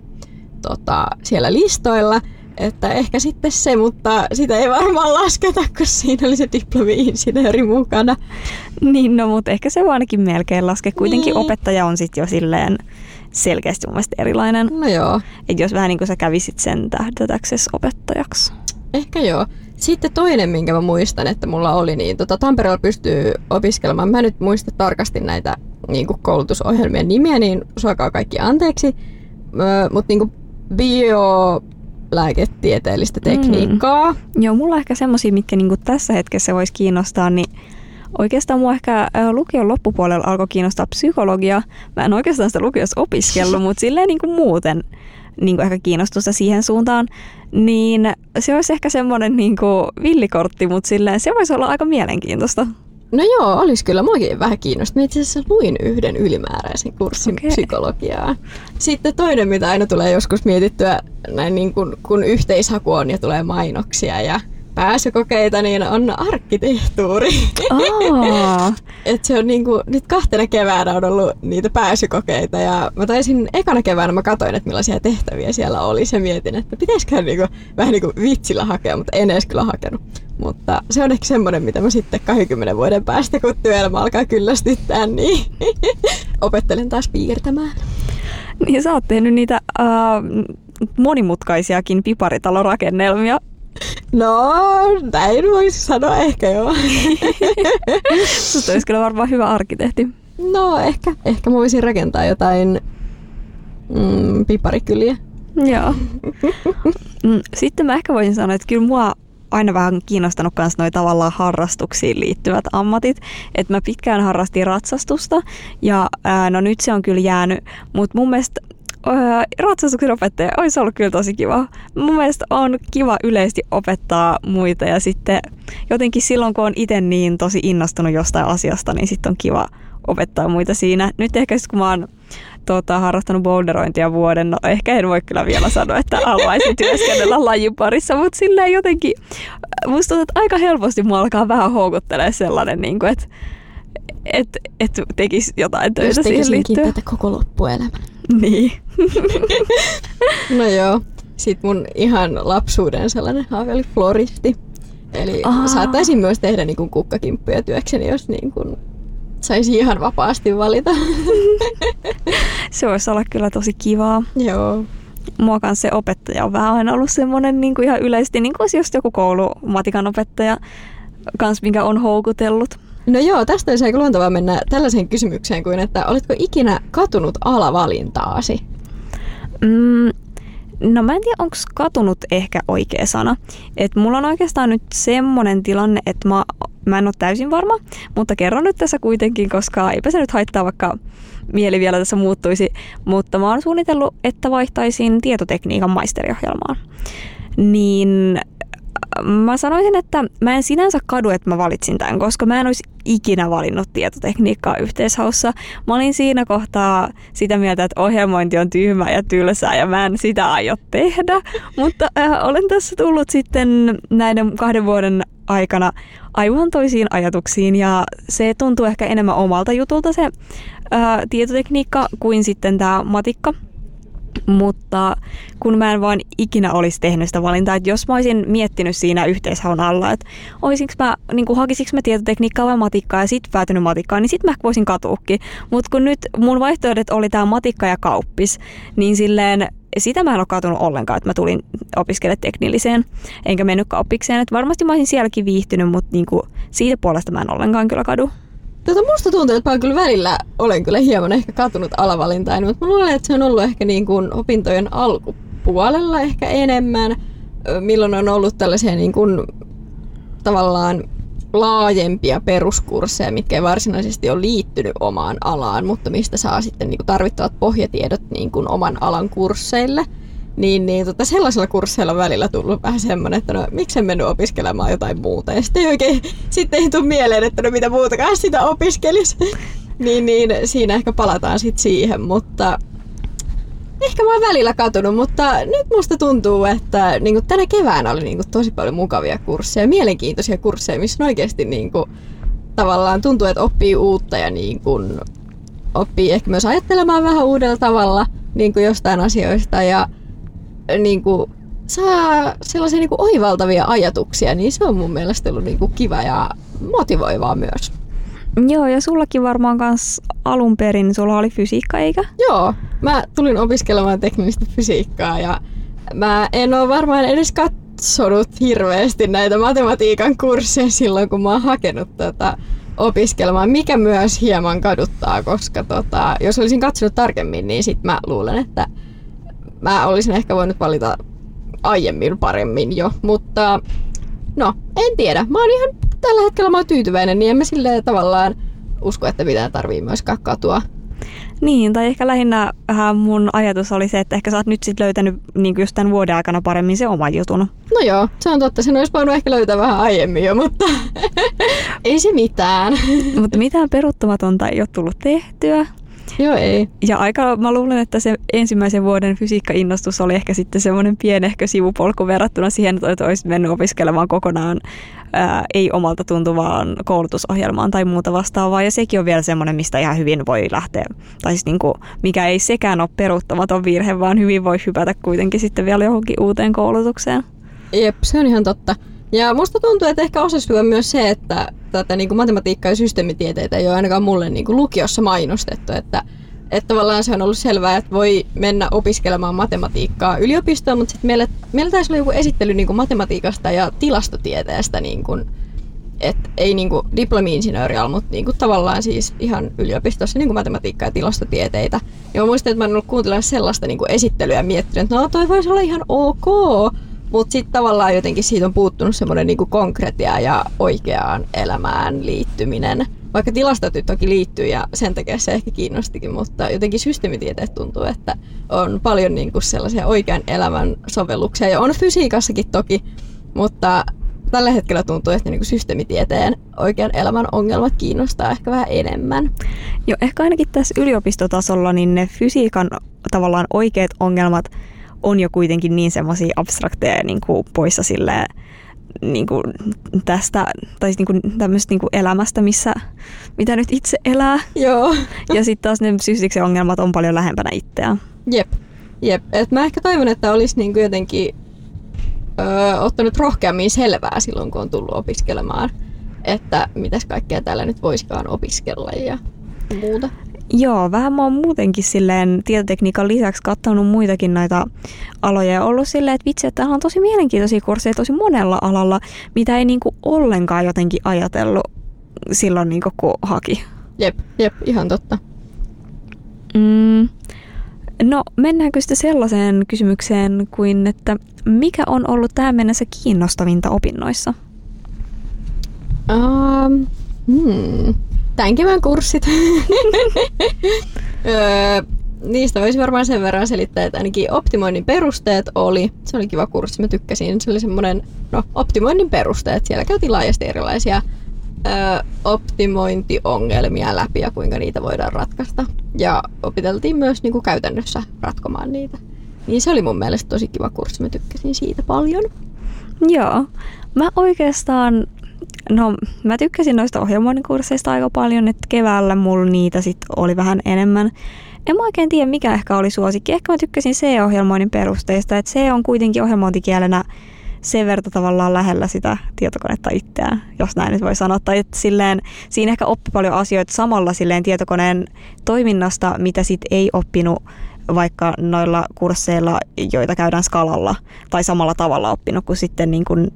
tota, siellä listoilla. Että ehkä sitten se, mutta sitä ei varmaan lasketa, kun siinä oli se diplomi-insinööri mukana. Niin, no mutta ehkä se voi ainakin melkein laske. Kuitenkin niin. opettaja on sitten jo silleen selkeästi mun mielestä erilainen. No joo. Että jos vähän niin kuin sä kävisit sen tähdätäksesi opettajaksi. Ehkä joo. Sitten toinen, minkä mä muistan, että mulla oli, niin tota, Tampereella pystyy opiskelemaan. Mä nyt muista tarkasti näitä niin kuin koulutusohjelmien nimiä, niin suokaa kaikki anteeksi. Mutta niin biolääketieteellistä mm. tekniikkaa. Mm. Joo, mulla on ehkä semmosia, mitkä niin tässä hetkessä voisi kiinnostaa, niin Oikeastaan mua ehkä lukion loppupuolella alkoi kiinnostaa psykologia. Mä en oikeastaan sitä lukiossa opiskellut, mutta silleen niin kuin muuten niin kuin ehkä kiinnostusta siihen suuntaan. Niin se olisi ehkä semmoinen niin kuin villikortti, mutta silleen se voisi olla aika mielenkiintoista. No joo, olisi kyllä muakin vähän kiinnostunut. Mä itse asiassa luin yhden ylimääräisen kurssin okay. psykologiaa. Sitten toinen, mitä aina tulee joskus mietittyä, näin niin kun, kun yhteishaku on ja tulee mainoksia ja pääsykokeita, niin on arkkitehtuuri. Oh. Et se on niinku, nyt kahtena keväänä on ollut niitä pääsykokeita ja mä taisin ekana keväänä mä katsoin, että millaisia tehtäviä siellä oli. Se mietin, että pitäisikö niinku, vähän niinku vitsillä hakea, mutta en edes kyllä hakenut. Mutta se on ehkä semmoinen, mitä mä sitten 20 vuoden päästä, kun työelämä alkaa kyllästyttää, niin opettelen taas piirtämään. Niin sä oot tehnyt niitä uh, monimutkaisiakin piparitalon-rakennelmia No, näin voisi sanoa ehkä joo. Susta olisi kyllä varmaan hyvä arkkitehti. No, ehkä. Ehkä mä voisin rakentaa jotain mm, piparikyliä. Joo. Mm, sitten mä ehkä voisin sanoa, että kyllä mua aina vähän kiinnostanut myös noi tavallaan harrastuksiin liittyvät ammatit. Että mä pitkään harrastin ratsastusta ja ää, no nyt se on kyllä jäänyt, mutta mun mielestä ratsastuksen opettaja olisi ollut kyllä tosi kiva. Mun mielestä on kiva yleisesti opettaa muita ja sitten jotenkin silloin, kun on itse niin tosi innostunut jostain asiasta, niin sitten on kiva opettaa muita siinä. Nyt ehkä sitten kun mä oon tota, harrastanut boulderointia vuoden, no ehkä en voi kyllä vielä sanoa, että haluaisin työskennellä lajin parissa, mutta silleen jotenkin, musta tuntuu, että aika helposti mua alkaa vähän houkuttelee sellainen, niin kuin, että että et tekisi jotain töitä siihen liittyen. koko loppuelämän. Niin. no joo. Sitten mun ihan lapsuuden sellainen haave oli floristi. Eli Aa. saattaisin myös tehdä niin kukkakimppuja työkseni, jos niin kuin saisi ihan vapaasti valita. se voisi olla kyllä tosi kivaa. Joo. Mua kanssa se opettaja on vähän aina ollut semmoinen niin kuin ihan yleisesti, niin kuin jos joku koulu matikan opettaja kans, minkä on houkutellut. No joo, tästä olisi aika luontavaa mennä tällaiseen kysymykseen kuin, että oletko ikinä katunut alavalintaasi? Mm, no mä en tiedä, onko katunut ehkä oikea sana. Et mulla on oikeastaan nyt semmoinen tilanne, että mä, mä en ole täysin varma, mutta kerron nyt tässä kuitenkin, koska eipä se nyt haittaa, vaikka mieli vielä tässä muuttuisi. Mutta mä oon suunnitellut, että vaihtaisin tietotekniikan maisteriohjelmaan. Niin mä sanoisin, että mä en sinänsä kadu, että mä valitsin tämän, koska mä en olisi ikinä valinnut tietotekniikkaa yhteishaussa. Mä olin siinä kohtaa sitä mieltä, että ohjelmointi on tyhmä ja tylsää ja mä en sitä aio tehdä, mutta äh, olen tässä tullut sitten näiden kahden vuoden aikana aivan toisiin ajatuksiin ja se tuntuu ehkä enemmän omalta jutulta se äh, tietotekniikka kuin sitten tämä matikka mutta kun mä en vaan ikinä olisi tehnyt sitä valintaa, että jos mä olisin miettinyt siinä yhteishaun alla, että olisinko mä, niin kuin hakisinko mä tietotekniikkaa vai matikkaa ja sitten päätynyt matikkaan, niin sitten mä voisin katuukin. Mutta kun nyt mun vaihtoehdot oli tämä matikka ja kauppis, niin silleen sitä mä en ole katunut ollenkaan, että mä tulin opiskelemaan teknilliseen, enkä mennyt kauppikseen. Että varmasti mä olisin sielläkin viihtynyt, mutta niinku, siitä puolesta mä en ollenkaan kyllä kadu. Tota, musta tuntuu, että mä kyllä välillä olen kyllä hieman ehkä katunut alavalintaan, mutta mä luulen, että se on ollut ehkä niin kuin opintojen alkupuolella ehkä enemmän, milloin on ollut tällaisia niin kuin, tavallaan laajempia peruskursseja, mitkä ei varsinaisesti ole liittynyt omaan alaan, mutta mistä saa sitten niin kuin tarvittavat pohjatiedot niin kuin oman alan kursseille – niin, niin tota, sellaisella kursseilla välillä tullut vähän semmoinen, että no miksi en mennyt opiskelemaan jotain muuta. Ja sitten ei oikein, sitten ei tule mieleen, että no mitä muutakaan sitä opiskelisi. niin, niin siinä ehkä palataan sitten siihen, mutta ehkä mä oon välillä katunut, mutta nyt musta tuntuu, että niin kuin tänä keväänä oli niin kuin tosi paljon mukavia kursseja, mielenkiintoisia kursseja, missä oikeasti niin kuin, tavallaan tuntuu, että oppii uutta ja niin kuin, oppii ehkä myös ajattelemaan vähän uudella tavalla niin kuin jostain asioista ja niin kuin, saa sellaisia niin kuin oivaltavia ajatuksia, niin se on mun mielestä ollut niin kuin kiva ja motivoivaa myös. Joo, ja sullakin varmaan kans alun perin, sulla oli fysiikka, eikä? Joo, mä tulin opiskelemaan teknistä fysiikkaa ja mä en ole varmaan edes katsonut hirveästi näitä matematiikan kursseja silloin, kun mä oon hakenut tätä opiskelemaan, mikä myös hieman kaduttaa, koska tota, jos olisin katsonut tarkemmin, niin sit mä luulen, että mä olisin ehkä voinut valita aiemmin paremmin jo, mutta no, en tiedä. Mä oon ihan tällä hetkellä mä oon tyytyväinen, niin en mä silleen tavallaan usko, että pitää tarvii myöskään katua. Niin, tai ehkä lähinnä vähän mun ajatus oli se, että ehkä sä oot nyt sit löytänyt niin just tämän vuoden aikana paremmin se oma jutun. No joo, se on totta. Sen olisi voinut ehkä löytää vähän aiemmin jo, mutta ei se mitään. mutta mitään peruuttamatonta ei ole tullut tehtyä. Joo, ei. Ja aika, mä luulen, että se ensimmäisen vuoden fysiikka-innostus oli ehkä sitten semmoinen pienehkö sivupolku verrattuna siihen, että olisit mennyt opiskelemaan kokonaan ää, ei omalta tuntuvaan koulutusohjelmaan tai muuta vastaavaa. Ja sekin on vielä semmoinen, mistä ihan hyvin voi lähteä. Tai siis niin kuin, mikä ei sekään ole peruuttamaton virhe, vaan hyvin voi hypätä kuitenkin sitten vielä johonkin uuteen koulutukseen. Jep, se on ihan totta. Ja musta tuntuu, että ehkä osasyy myös se, että tätä niin kuin matematiikkaa ja systeemitieteitä ei ole ainakaan mulle niin kuin lukiossa mainostettu, että että tavallaan se on ollut selvää, että voi mennä opiskelemaan matematiikkaa yliopistoon, mutta sitten meillä, meillä taisi olla joku esittely niin kuin matematiikasta ja tilastotieteestä, niin kuin, että ei niin kuin diplomi-insinöörialla, mutta niin kuin tavallaan siis ihan yliopistossa niin kuin matematiikkaa ja tilastotieteitä. Ja mä muistan, että mä en ollut kuuntelemaan sellaista niin kuin esittelyä ja miettinyt, että no toi voisi olla ihan ok, Mutta sitten tavallaan jotenkin siitä on puuttunut semmoinen niinku konkretia ja oikeaan elämään liittyminen. Vaikka tilastot toki liittyy ja sen takia se ehkä kiinnostikin, mutta jotenkin systeemitieteet tuntuu, että on paljon niinku sellaisia oikean elämän sovelluksia. Ja on fysiikassakin toki, mutta tällä hetkellä tuntuu, että niinku systeemitieteen oikean elämän ongelmat kiinnostaa ehkä vähän enemmän. Joo, ehkä ainakin tässä yliopistotasolla niin ne fysiikan tavallaan oikeat ongelmat on jo kuitenkin niin semmoisia abstrakteja niin kuin poissa sille niin kuin tästä, tai siis niin kuin tämmöistä niin kuin elämästä, missä, mitä nyt itse elää. Joo. Ja sitten taas ne fysiksen ongelmat on paljon lähempänä itseään. Jep. Jep. Et mä ehkä toivon, että olisi niin kuin jotenkin öö, ottanut rohkeammin selvää silloin, kun on tullut opiskelemaan, että mitäs kaikkea täällä nyt voisikaan opiskella ja muuta. Joo, vähän mä oon muutenkin silleen tietotekniikan lisäksi katsonut muitakin näitä aloja ja ollut silleen, että vitsi, että on tosi mielenkiintoisia kursseja tosi monella alalla, mitä ei niinku ollenkaan jotenkin ajatellut silloin niinku kun haki. Jep, jep, ihan totta. Mm, no mennäänkö sitten sellaiseen kysymykseen kuin, että mikä on ollut tähän mennessä kiinnostavinta opinnoissa? Um, hmm tämän kevään kurssit. öö, niistä voisi varmaan sen verran selittää, että ainakin optimoinnin perusteet oli, se oli kiva kurssi, mä tykkäsin, se oli semmoinen, no optimoinnin perusteet, siellä käytiin laajasti erilaisia öö, optimointiongelmia läpi ja kuinka niitä voidaan ratkaista. Ja opiteltiin myös niin kuin käytännössä ratkomaan niitä. Niin se oli mun mielestä tosi kiva kurssi, mä tykkäsin siitä paljon. Joo, mä oikeastaan No, mä tykkäsin noista ohjelmoinnin kursseista aika paljon, että keväällä mulla niitä sit oli vähän enemmän. En mä oikein tiedä, mikä ehkä oli suosikki. Ehkä mä tykkäsin C-ohjelmoinnin perusteista, että C on kuitenkin ohjelmointikielenä sen verran tavallaan lähellä sitä tietokonetta itseään, jos näin nyt voi sanoa. Tai että silleen, siinä ehkä oppi paljon asioita samalla silleen tietokoneen toiminnasta, mitä sit ei oppinut vaikka noilla kursseilla, joita käydään skalalla, tai samalla tavalla oppinut kuin sitten niin kuin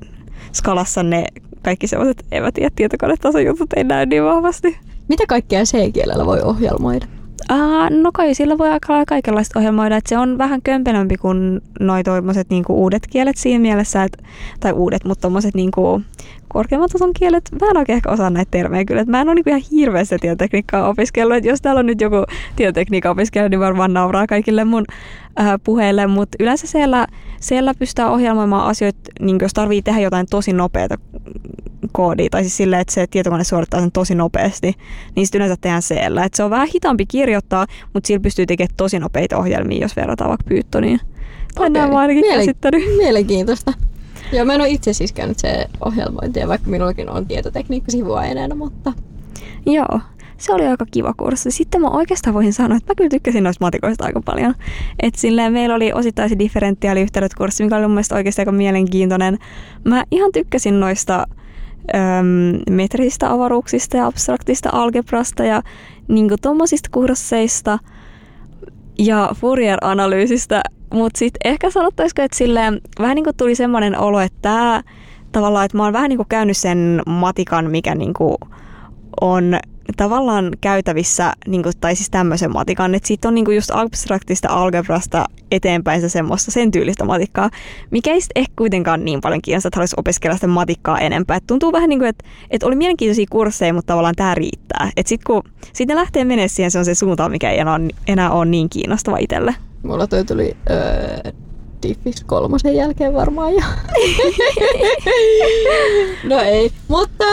skalassa ne kaikki sellaiset tiedä tietokonetason jutut ei näy niin vahvasti. Mitä kaikkea C-kielellä voi ohjelmoida? Uh, no kai sillä voi aika kaikenlaista ohjelmoida, että se on vähän kömpelämpi kuin noi toivoiset niinku uudet kielet siinä mielessä, että, tai uudet, mutta tommoset niinku korkeamman tason kielet, mä en oikein ehkä osaa näitä termejä kyllä, että mä en ole niinku ihan hirveästi tietotekniikkaa opiskellut, että jos täällä on nyt joku tietotekniikka opiskelija, niin varmaan nauraa kaikille mun äh, puheille, mutta yleensä siellä, siellä pystytään ohjelmoimaan asioita, niin jos tarvii tehdä jotain tosi nopeata koodia, tai siis silleen, että se tietokone suorittaa sen tosi nopeasti, niin sitten yleensä tehdään siellä. Että se on vähän hitaampi kirjoittaa, mutta sillä pystyy tekemään tosi nopeita ohjelmia, jos verrataan vaikka Pythoniin. Tai okay. näin ainakin Mielen- käsittänyt. Mielenkiintoista. Joo, mä en ole itse siis käynyt se ohjelmointia, vaikka minullakin on tietotekniikka sivuaineena, mutta... Joo, se oli aika kiva kurssi. Sitten mä oikeastaan voisin sanoa, että mä kyllä tykkäsin noista matikoista aika paljon. Et silleen meillä oli osittaisi differentiaaliyhteydet kurssi, mikä oli mun mielestä oikeasti aika mielenkiintoinen. Mä ihan tykkäsin noista äm, metrisistä avaruuksista ja abstraktista algebrasta ja niin tuommoisista kursseista ja Fourier-analyysistä, mutta sitten ehkä sanottaisiko, että silleen, vähän niin kuin tuli semmoinen olo, että tämä tavallaan, että mä oon vähän niin kuin käynyt sen matikan, mikä niin kuin on tavallaan käytävissä, niin kuin, tai siis tämmöisen matikan, että siitä on niin kuin just abstraktista algebrasta eteenpäin se semmoista sen tyylistä matikkaa, mikä ei ehkä kuitenkaan niin paljon kiinnostaa, että haluaisi opiskella sitä matikkaa enempää. Et tuntuu vähän niin kuin, että, että oli mielenkiintoisia kursseja, mutta tavallaan tämä riittää. Että sitten kun sit ne lähtee menemään siihen, se on se suunta, mikä ei enää, enää ole niin kiinnostava itselle. Mulla toi tuli öö, Diffis kolmosen jälkeen varmaan jo. no ei, mutta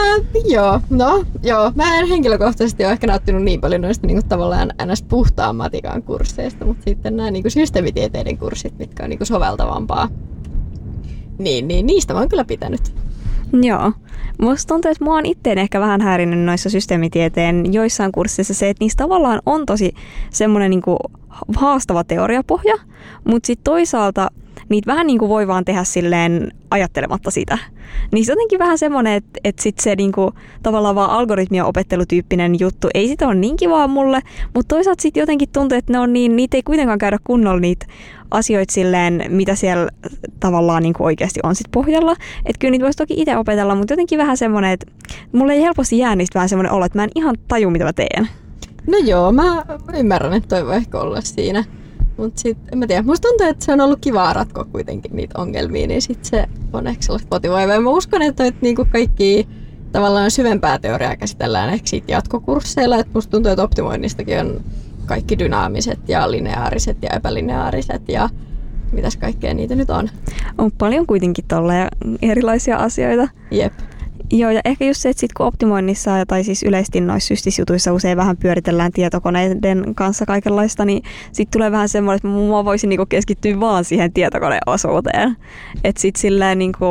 joo, no joo. Mä en henkilökohtaisesti ole ehkä nauttinut niin paljon noista niin kuin, tavallaan ns. puhtaan matikan kursseista, mutta sitten nämä niin kuin, systeemitieteiden kurssit, mitkä on niin kuin, soveltavampaa, niin, niin niistä mä oon kyllä pitänyt. Joo. Musta tuntuu, että mua on itteen ehkä vähän häirinnyt noissa systeemitieteen joissain kursseissa se, että niissä tavallaan on tosi semmoinen niin haastava teoriapohja, mutta sitten toisaalta niitä vähän niin kuin voi vaan tehdä silleen ajattelematta sitä. Niin se jotenkin vähän semmoinen, että, että sit se niin kuin, tavallaan vaan algoritmia opettelutyyppinen juttu, ei sitä ole niin kivaa mulle, mutta toisaalta sitten jotenkin tuntuu, että ne on niin, niitä ei kuitenkaan käydä kunnolla niitä asioita silleen, mitä siellä tavallaan niin kuin oikeasti on sit pohjalla. Että kyllä niitä voisi toki itse opetella, mutta jotenkin vähän semmoinen, että mulle ei helposti jää niistä vähän semmoinen olo, että mä en ihan taju, mitä mä teen. No joo, mä ymmärrän, että toi voi ehkä olla siinä. Mutta sitten, en mä tiedä, musta tuntuu, että se on ollut kivaa ratkoa kuitenkin niitä ongelmia, niin sitten se on ehkä sellaista motivoivaa. Mä uskon, että, että niinku kaikki tavallaan syvempää teoriaa käsitellään ehkä siitä jatkokursseilla, että musta tuntuu, että optimoinnistakin on kaikki dynaamiset ja lineaariset ja epälineaariset ja mitäs kaikkea niitä nyt on. On paljon kuitenkin tolleen erilaisia asioita. Jep. Joo, ja ehkä just se, että sit kun optimoinnissa tai siis yleisesti noissa systisjutuissa usein vähän pyöritellään tietokoneiden kanssa kaikenlaista, niin sitten tulee vähän semmoinen, että mä voisin niinku keskittyä vaan siihen tietokoneosuuteen. Että sitten silleen niinku,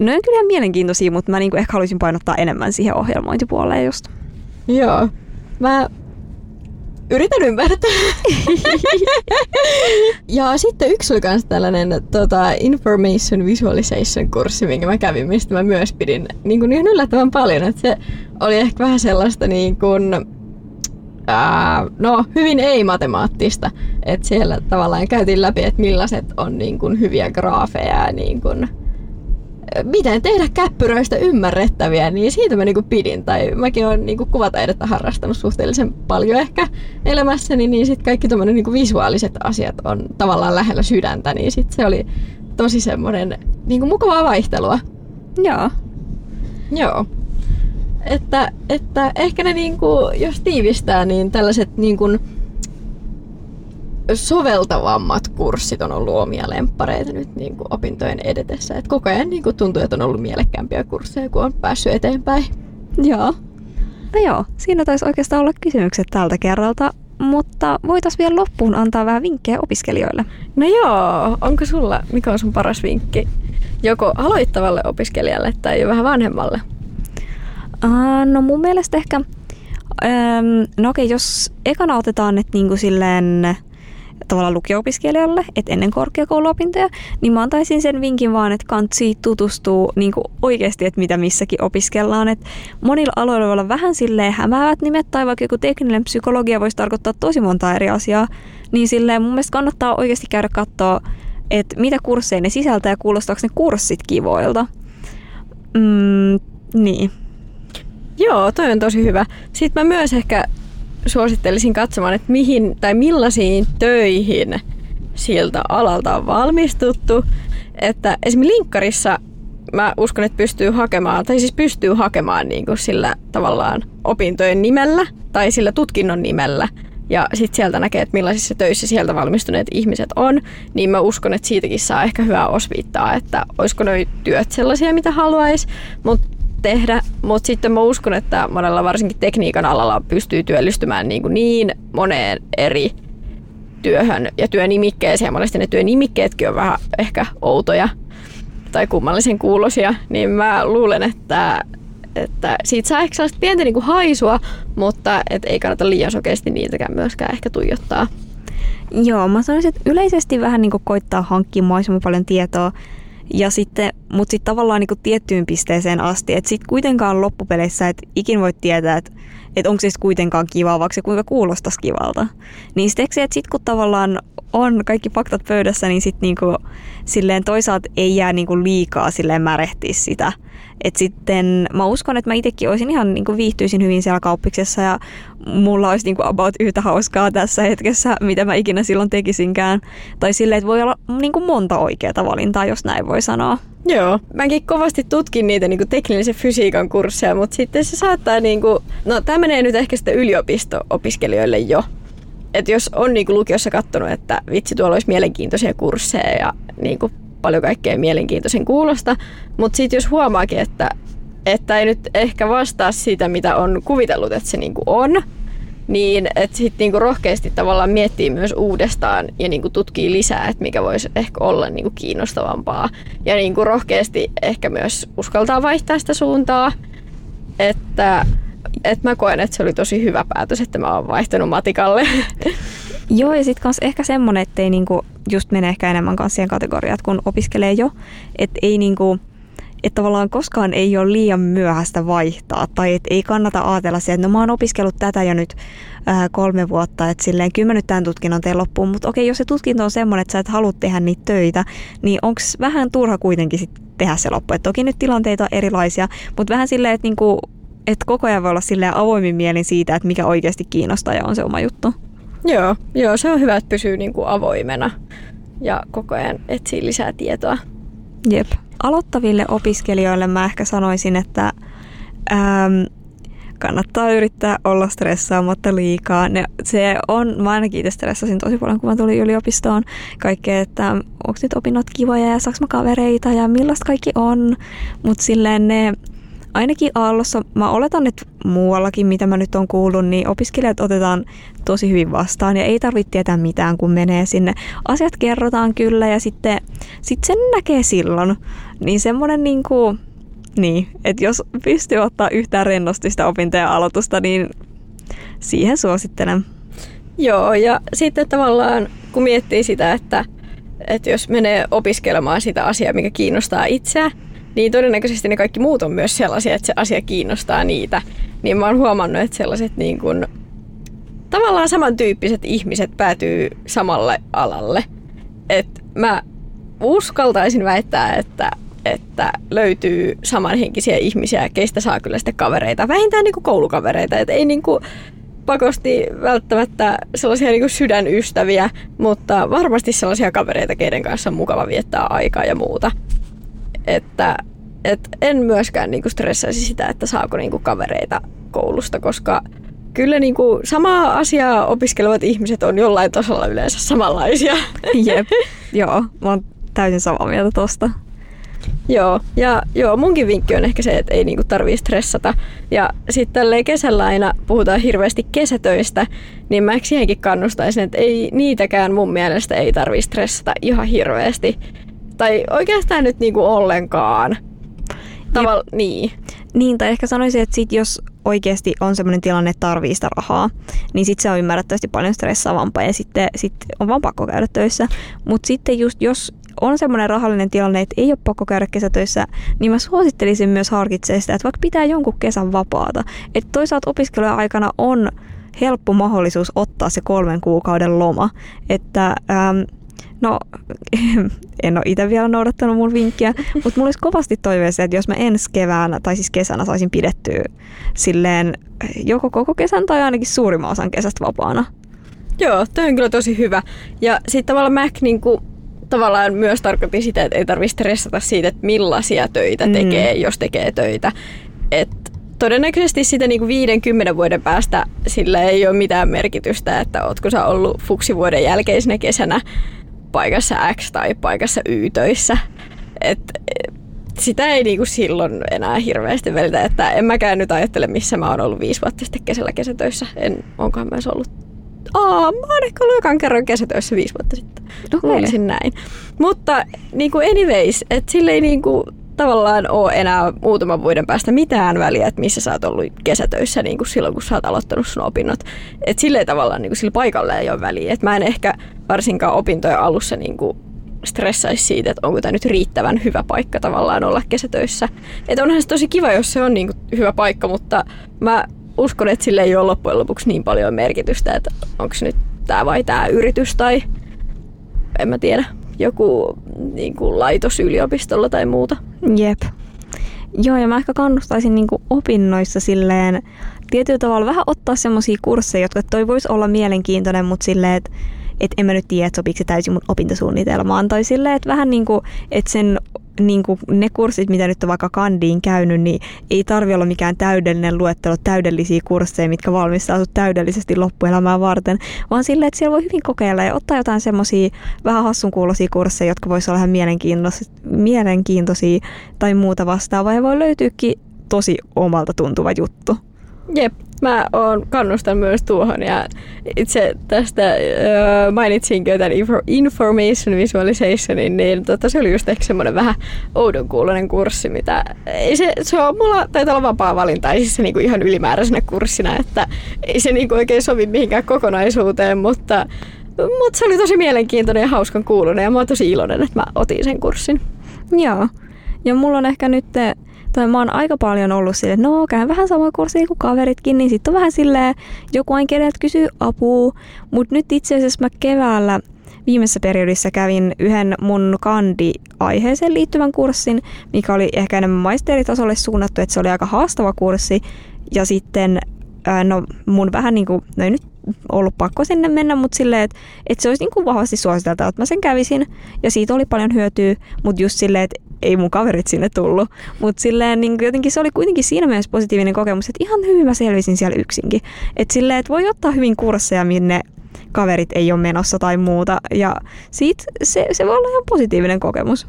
no on kyllä ihan mielenkiintoisia, mutta mä niinku ehkä haluaisin painottaa enemmän siihen ohjelmointipuoleen just. Joo. Mä yritän ymmärtää. ja sitten yksi oli myös tällainen tota, Information Visualization kurssi, minkä mä kävin, mistä mä myös pidin niin kuin ihan yllättävän paljon. Että se oli ehkä vähän sellaista niin kuin, ää, no, hyvin ei-matemaattista. Että siellä tavallaan käytiin läpi, että millaiset on niin kuin, hyviä graafeja niin kuin, miten tehdä käppyröistä ymmärrettäviä, niin siitä mä niinku pidin. Tai mäkin olen niinku kuvataidetta harrastanut suhteellisen paljon ehkä elämässäni, niin sitten kaikki tommonen niinku visuaaliset asiat on tavallaan lähellä sydäntä, niin sitten se oli tosi semmoinen niinku mukavaa vaihtelua. Joo. Joo. Että, että ehkä ne niinku, jos tiivistää, niin tällaiset niinku, soveltavammat kurssit on ollut omia lemppareita nyt niin kuin opintojen edetessä. Et koko ajan niin kuin tuntuu, että on ollut mielekkäämpiä kursseja, kun on päässyt eteenpäin. Joo. No joo, siinä taisi oikeastaan olla kysymykset tältä kerralta, mutta voitaisiin vielä loppuun antaa vähän vinkkejä opiskelijoille. No joo, onko sulla, mikä on sun paras vinkki joko aloittavalle opiskelijalle tai jo vähän vanhemmalle? Uh, no mun mielestä ehkä, um, no okei, jos ekana otetaan, että niinku silleen tavallaan lukio-opiskelijalle, että ennen korkeakouluopintoja, niin mä antaisin sen vinkin vaan, että kansi tutustuu niin oikeasti, että mitä missäkin opiskellaan. Et monilla aloilla voi olla vähän silleen hämäävät nimet, tai vaikka joku tekninen psykologia voisi tarkoittaa tosi monta eri asiaa, niin silleen mun mielestä kannattaa oikeasti käydä katsoa, että mitä kursseja ne sisältää ja kuulostaako ne kurssit kivoilta. Mm, niin. Joo, toi on tosi hyvä. Sitten mä myös ehkä suosittelisin katsomaan, että mihin tai millaisiin töihin siltä alalta on valmistuttu. Että esimerkiksi linkkarissa mä uskon, että pystyy hakemaan, tai siis pystyy hakemaan niin kuin sillä tavallaan opintojen nimellä tai sillä tutkinnon nimellä. Ja sitten sieltä näkee, että millaisissa töissä sieltä valmistuneet ihmiset on, niin mä uskon, että siitäkin saa ehkä hyvää osviittaa, että olisiko noi työt sellaisia, mitä haluaisi. Mutta tehdä, mutta sitten mä uskon, että monella varsinkin tekniikan alalla pystyy työllistymään niin, kuin niin moneen eri työhön ja työnimikkeeseen. Monesti ne työnimikkeetkin on vähän ehkä outoja tai kummallisen kuulosia, niin mä luulen, että, että siitä saa ehkä sellaista pientä niin kuin haisua, mutta et ei kannata liian sokeasti niitäkään myöskään ehkä tuijottaa. Joo, mä sanoisin, että yleisesti vähän niin koittaa hankkia mahdollisimman paljon tietoa ja sitten, mutta sitten tavallaan niin tiettyyn pisteeseen asti, että sitten kuitenkaan loppupeleissä, että ikin voi tietää, että, että onko se kuitenkaan kiva, vaikka se kuinka kuulostaisi kivalta. Niin sitten sit kun tavallaan on kaikki faktat pöydässä, niin sitten niinku, silleen toisaalta ei jää niinku liikaa silleen märehtiä sitä. Et sitten mä uskon, että mä itsekin olisin ihan niinku viihtyisin hyvin siellä kauppiksessa ja mulla olisi niinku about yhtä hauskaa tässä hetkessä, mitä mä ikinä silloin tekisinkään. Tai silleen, että voi olla niinku monta oikeaa valintaa, jos näin voi sanoa. Joo, mäkin kovasti tutkin niitä niin teknillisen fysiikan kursseja, mutta sitten se saattaa, niin kuin, no tämä menee nyt ehkä sitten yliopisto-opiskelijoille jo, että jos on niin kuin lukiossa katsonut, että vitsi tuolla olisi mielenkiintoisia kursseja ja niin kuin paljon kaikkea mielenkiintoisen kuulosta, mutta sitten jos huomaakin, että, että ei nyt ehkä vastaa sitä, mitä on kuvitellut, että se niin kuin on, niin että sitten niinku rohkeasti tavallaan miettii myös uudestaan ja niinku tutkii lisää, että mikä voisi ehkä olla niinku kiinnostavampaa. Ja niinku rohkeasti ehkä myös uskaltaa vaihtaa sitä suuntaa, että et mä koen, että se oli tosi hyvä päätös, että mä oon vaihtanut matikalle. Joo, ja sitten kans ehkä semmonen, ettei niinku just mene ehkä enemmän kanssa siihen kategoriaan, kun opiskelee jo, että ei niinku, että tavallaan koskaan ei ole liian myöhäistä vaihtaa, tai että ei kannata ajatella se, että no mä oon opiskellut tätä jo nyt ää, kolme vuotta, että silleen kyllä nyt tämän tutkinnon teen loppuun, mutta okei, jos se tutkinto on semmoinen, että sä et halua tehdä niitä töitä, niin onko vähän turha kuitenkin sit tehdä se loppu. Et toki nyt tilanteita on erilaisia, mutta vähän silleen, että niinku, että koko ajan voi olla silleen avoimin mielin siitä, että mikä oikeasti kiinnostaa ja on se oma juttu. Joo, joo, se on hyvä, että pysyy niin kuin avoimena ja koko ajan etsii lisää tietoa. Jep. Aloittaville opiskelijoille mä ehkä sanoisin, että ähm, kannattaa yrittää olla stressaamatta liikaa. Ne, se on, mä ainakin itse stressasin tosi paljon, kun mä tulin yliopistoon. Kaikkea, että onko nyt opinnot kivoja ja saaks mä kavereita ja millaista kaikki on. Mutta silleen ne, ainakin Aallossa, mä oletan, että muuallakin, mitä mä nyt on kuullut, niin opiskelijat otetaan tosi hyvin vastaan ja ei tarvitse tietää mitään, kun menee sinne. Asiat kerrotaan kyllä ja sitten sit sen näkee silloin. Niin semmoinen niin kuin, niin, että jos pystyy ottaa yhtään rennosti sitä opintojen aloitusta, niin siihen suosittelen. Joo, ja sitten tavallaan kun miettii sitä, että, että jos menee opiskelemaan sitä asiaa, mikä kiinnostaa itseä, niin todennäköisesti ne kaikki muut on myös sellaisia, että se asia kiinnostaa niitä. Niin mä oon huomannut, että sellaiset niin kuin, tavallaan samantyyppiset ihmiset päätyy samalle alalle. Et mä uskaltaisin väittää, että että löytyy samanhenkisiä ihmisiä, keistä saa kyllä sitten kavereita, vähintään niin kuin koulukavereita, että ei niin kuin pakosti välttämättä sellaisia niin kuin sydänystäviä, mutta varmasti sellaisia kavereita, keiden kanssa on mukava viettää aikaa ja muuta. Että et en myöskään niin kuin stressaisi sitä, että saako niin kuin kavereita koulusta, koska kyllä niin kuin samaa asiaa opiskelevat ihmiset on jollain tasolla yleensä samanlaisia. Jep, joo, mä oon täysin samaa mieltä tosta. Joo, ja joo, munkin vinkki on ehkä se, että ei niinku tarvii stressata. Ja sitten tälleen kesällä aina puhutaan hirveästi kesätöistä, niin mä siihenkin kannustaisin, että ei niitäkään mun mielestä ei tarvii stressata ihan hirveästi. Tai oikeastaan nyt niinku ollenkaan. Taval, niin. Niin, tai ehkä sanoisin, että sit jos oikeasti on sellainen tilanne, että tarvii sitä rahaa, niin sitten se on ymmärrettävästi paljon stressaavampaa ja sitten sit on vaan pakko käydä töissä. Mutta sitten just jos on semmoinen rahallinen tilanne, että ei ole pakko käydä kesätöissä, niin mä suosittelisin myös harkitsemaan sitä, että vaikka pitää jonkun kesän vapaata. Että toisaalta opiskelujen aikana on helppo mahdollisuus ottaa se kolmen kuukauden loma. Että ähm, No, en ole itse vielä noudattanut mun vinkkiä, mutta mulla olisi kovasti toiveessa, että jos mä ensi keväänä tai siis kesänä saisin pidettyä silleen joko koko kesän tai ainakin suurimman osan kesästä vapaana. Joo, toi on kyllä tosi hyvä. Ja sitten tavallaan Mac niinku, tavallaan myös tarkoitti sitä, että ei tarvitse stressata siitä, että millaisia töitä mm. tekee, mm. jos tekee töitä. Et todennäköisesti sitä niinku 50 vuoden päästä sillä ei ole mitään merkitystä, että ootko sä ollut fuksivuoden jälkeisenä kesänä paikassa X tai paikassa Y töissä. Et, sitä ei niinku silloin enää hirveästi välitä, että en mäkään nyt ajattele, missä mä oon ollut viisi vuotta sitten kesällä kesätöissä. En onkaan myös ollut Aa, mä oon ehkä ollut jokan kerran kesätöissä viisi vuotta sitten. Okay. Luulisin näin. Mutta niin kuin anyways, että sille ei niin kuin, tavallaan ole enää muutaman vuoden päästä mitään väliä, että missä sä oot ollut kesätöissä niin kuin silloin, kun sä oot aloittanut sun opinnot. Että sille tavallaan niin kuin sillä paikalla ei ole väliä. Et mä en ehkä varsinkaan opintojen alussa niin kuin stressaisi siitä, että onko tämä nyt riittävän hyvä paikka tavallaan olla kesätöissä. Että onhan se tosi kiva, jos se on niin kuin hyvä paikka, mutta mä uskon, että sille ei ole loppujen lopuksi niin paljon merkitystä, että onko se nyt tämä vai tämä yritys tai en mä tiedä, joku niin kuin laitos yliopistolla tai muuta. Jep. Joo, ja mä ehkä kannustaisin niin kuin opinnoissa silleen tietyllä tavalla vähän ottaa semmoisia kursseja, jotka toi voisi olla mielenkiintoinen, mutta silleen, että et en mä nyt tiedä, että sopiiko se täysin mun opintosuunnitelmaan. Tai silleen, että vähän niin kuin, että sen niin kuin ne kurssit, mitä nyt on vaikka kandiin käynyt, niin ei tarvi olla mikään täydellinen luettelo täydellisiä kursseja, mitkä valmistaa sut täydellisesti loppuelämää varten, vaan silleen, että siellä voi hyvin kokeilla ja ottaa jotain semmoisia vähän hassun kuulosia kursseja, jotka voisi olla ihan mielenkiintoisia, mielenkiintoisia tai muuta vastaavaa ja voi löytyykin tosi omalta tuntuva juttu. Jep, mä oon kannustan myös tuohon ja itse tästä uh, mainitsinkin tämän information visualizationin, niin tota, se oli just ehkä semmoinen vähän oudon kuulonen kurssi, mitä ei se, se on mulla taitaa olla vapaa valinta, ei siis se niinku ihan ylimääräisenä kurssina, että ei se niinku oikein sovi mihinkään kokonaisuuteen, mutta, mutta se oli tosi mielenkiintoinen ja hauskan kuulonen ja mä oon tosi iloinen, että mä otin sen kurssin. Joo, ja mulla on ehkä nyt tai mä oon aika paljon ollut silleen, että no käyn vähän samaa kurssia kuin kaveritkin, niin sitten on vähän silleen, joku aina keneltä kysyy apua. Mutta nyt itse asiassa mä keväällä viimeisessä periodissa kävin yhden mun kandi-aiheeseen liittyvän kurssin, mikä oli ehkä enemmän maisteritasolle suunnattu, että se oli aika haastava kurssi. Ja sitten ää, no mun vähän niin kuin, no ei nyt ollut pakko sinne mennä, mutta silleen, että, että se olisi niin kuin vahvasti suositeltava, että mä sen kävisin ja siitä oli paljon hyötyä, mutta just silleen, että ei mun kaverit sinne tullut. Mutta silleen niin jotenkin se oli kuitenkin siinä mielessä positiivinen kokemus, että ihan hyvin mä selvisin siellä yksinkin. Että silleen, että voi ottaa hyvin kursseja, minne kaverit ei ole menossa tai muuta. Ja siitä se, se voi olla ihan positiivinen kokemus.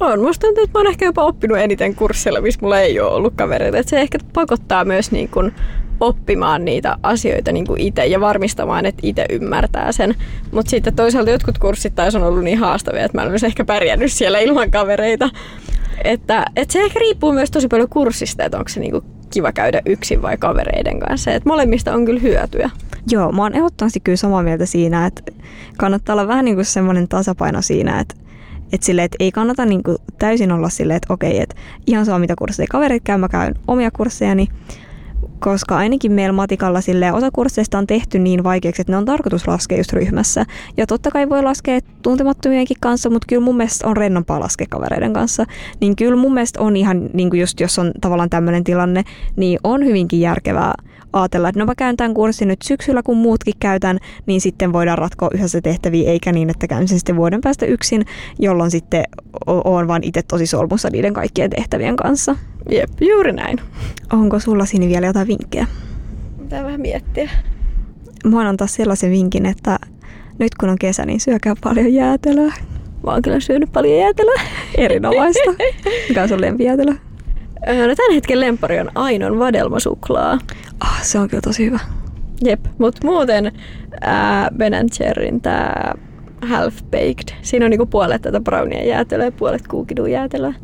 On. Musta tuntuu, että mä oon ehkä jopa oppinut eniten kurssilla, missä mulla ei ole ollut kavereita. Et se ehkä pakottaa myös niin kun oppimaan niitä asioita niin itse ja varmistamaan, että itse ymmärtää sen. Mutta sitten toisaalta jotkut kurssit taas on ollut niin haastavia, että mä en olisi ehkä pärjännyt siellä ilman kavereita. Että, että se ehkä riippuu myös tosi paljon kurssista, että onko se niinku kiva käydä yksin vai kavereiden kanssa. Että molemmista on kyllä hyötyä. Joo, mä oon ehdottomasti kyllä samaa mieltä siinä, että kannattaa olla vähän niin semmoinen tasapaino siinä, että et sille, et ei kannata niin kuin täysin olla silleen, että okei, että ihan sama mitä kursseja kaverit käy, mä käyn omia kurssejani, koska ainakin meillä matikalla sille osa kursseista on tehty niin vaikeaksi, että ne on tarkoitus laskea just ryhmässä. Ja totta kai voi laskea tuntemattomienkin kanssa, mutta kyllä mun mielestä on rennompaa laskea kavereiden kanssa. Niin kyllä mun mielestä on ihan, niin just jos on tavallaan tämmöinen tilanne, niin on hyvinkin järkevää ajatella, että no mä käyn tämän kurssin nyt syksyllä, kun muutkin käytän, niin sitten voidaan ratkoa yhdessä tehtäviä, eikä niin, että käyn sen sitten vuoden päästä yksin, jolloin sitten on vaan itse tosi solmussa niiden kaikkien tehtävien kanssa. Jep, juuri näin. Onko sulla siinä vielä jotain vinkkejä? Pitää vähän miettiä. Mä oon antaa sellaisen vinkin, että nyt kun on kesä, niin syökää paljon jäätelöä. Mä oon kyllä syönyt paljon jäätelöä. Erinomaista. Mikä on sun lempijäätelö? No tämän hetken lempari on Ainon vadelmasuklaa. Ah, se on kyllä tosi hyvä. Jep, mutta muuten ää, Ben Jerryn tää half baked. Siinä on niinku puolet tätä brownia jäätelöä ja puolet kuukidun jäätelöä.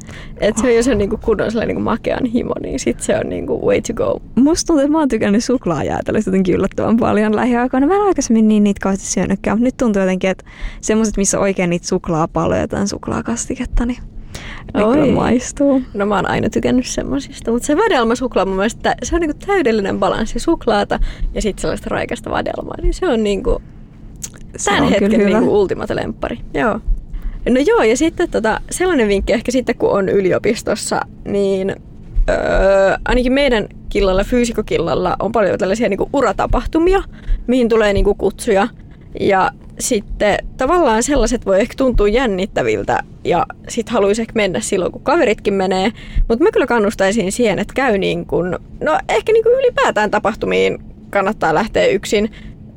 Et se, oh. jos on niinku kunnon niinku makean himo, niin sit se on niinku way to go. Musta tuntuu, että mä oon tykännyt suklaajäätelöstä jotenkin yllättävän paljon lähiaikoina. Mä en aikaisemmin niin niitä kauheasti syönytkään, mutta nyt tuntuu jotenkin, että semmoiset, missä on oikein niitä suklaapaloja tai suklaakastiketta, niin ne Oi. kyllä maistuu. No mä oon aina tykännyt semmosista, mutta se vadelmasuklaa mun mielestä, se on niinku täydellinen balanssi suklaata ja sitten sellaista raikasta vadelmaa, niin se on niinku se tämän on hetken niinku ultimate lemppari. Joo. No joo, ja sitten tota, sellainen vinkki ehkä sitten, kun on yliopistossa, niin öö, ainakin meidän killalla, fyysikokillalla, on paljon tällaisia niinku uratapahtumia, mihin tulee niinku kutsuja. Ja sitten tavallaan sellaiset voi ehkä tuntua jännittäviltä ja sit haluaisi ehkä mennä silloin, kun kaveritkin menee. Mutta mä kyllä kannustaisin siihen, että käy niin kuin, no ehkä niin kuin ylipäätään tapahtumiin kannattaa lähteä yksin.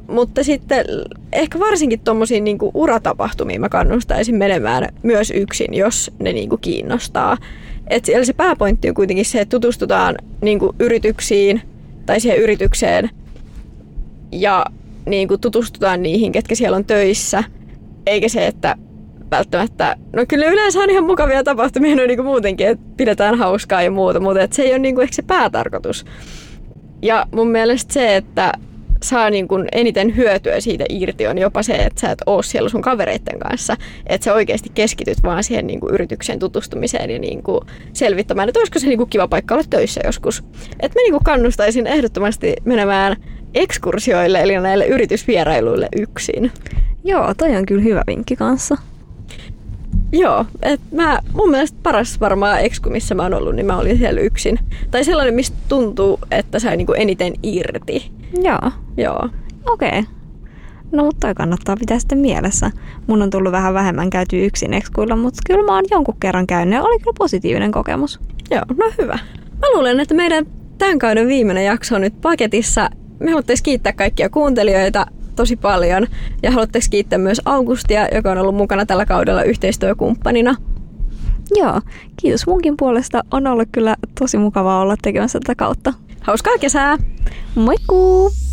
Mutta sitten ehkä varsinkin tuommoisiin niin uratapahtumiin mä kannustaisin menemään myös yksin, jos ne niin kuin kiinnostaa. Et siellä se pääpointti on kuitenkin se, että tutustutaan niin kuin yrityksiin tai siihen yritykseen ja niin kuin tutustutaan niihin, ketkä siellä on töissä, eikä se, että välttämättä, no kyllä yleensä on ihan mukavia tapahtumia no niin kuin muutenkin, että pidetään hauskaa ja muuta, mutta että se ei ole niin kuin ehkä se päätarkoitus. Ja mun mielestä se, että saa niin kuin eniten hyötyä siitä irti on jopa se, että sä et oo siellä sun kavereiden kanssa. Että sä oikeasti keskityt vaan siihen niin kuin yrityksen tutustumiseen ja niin kuin selvittämään, että olisiko se niin kuin kiva paikka olla töissä joskus. Että mä niin kuin kannustaisin ehdottomasti menemään ekskursioille, eli näille yritysvierailuille yksin. Joo, toi on kyllä hyvä vinkki kanssa. Joo, et mä, mun mielestä paras varmaan eksku, missä mä oon ollut, niin mä olin siellä yksin. Tai sellainen, mistä tuntuu, että sai niinku eniten irti. Joo. Joo. Okei. Okay. No mutta toi kannattaa pitää sitten mielessä. Mun on tullut vähän vähemmän käyty yksin ekskuilla, mutta kyllä mä oon jonkun kerran käynyt ja oli kyllä positiivinen kokemus. Joo, no hyvä. Mä luulen, että meidän tämän kauden viimeinen jakso on nyt paketissa me haluttaisiin kiittää kaikkia kuuntelijoita tosi paljon ja haluttaisiin kiittää myös Augustia, joka on ollut mukana tällä kaudella yhteistyökumppanina. Joo, kiitos munkin puolesta. On ollut kyllä tosi mukavaa olla tekemässä tätä kautta. Hauskaa kesää! Moikkuu!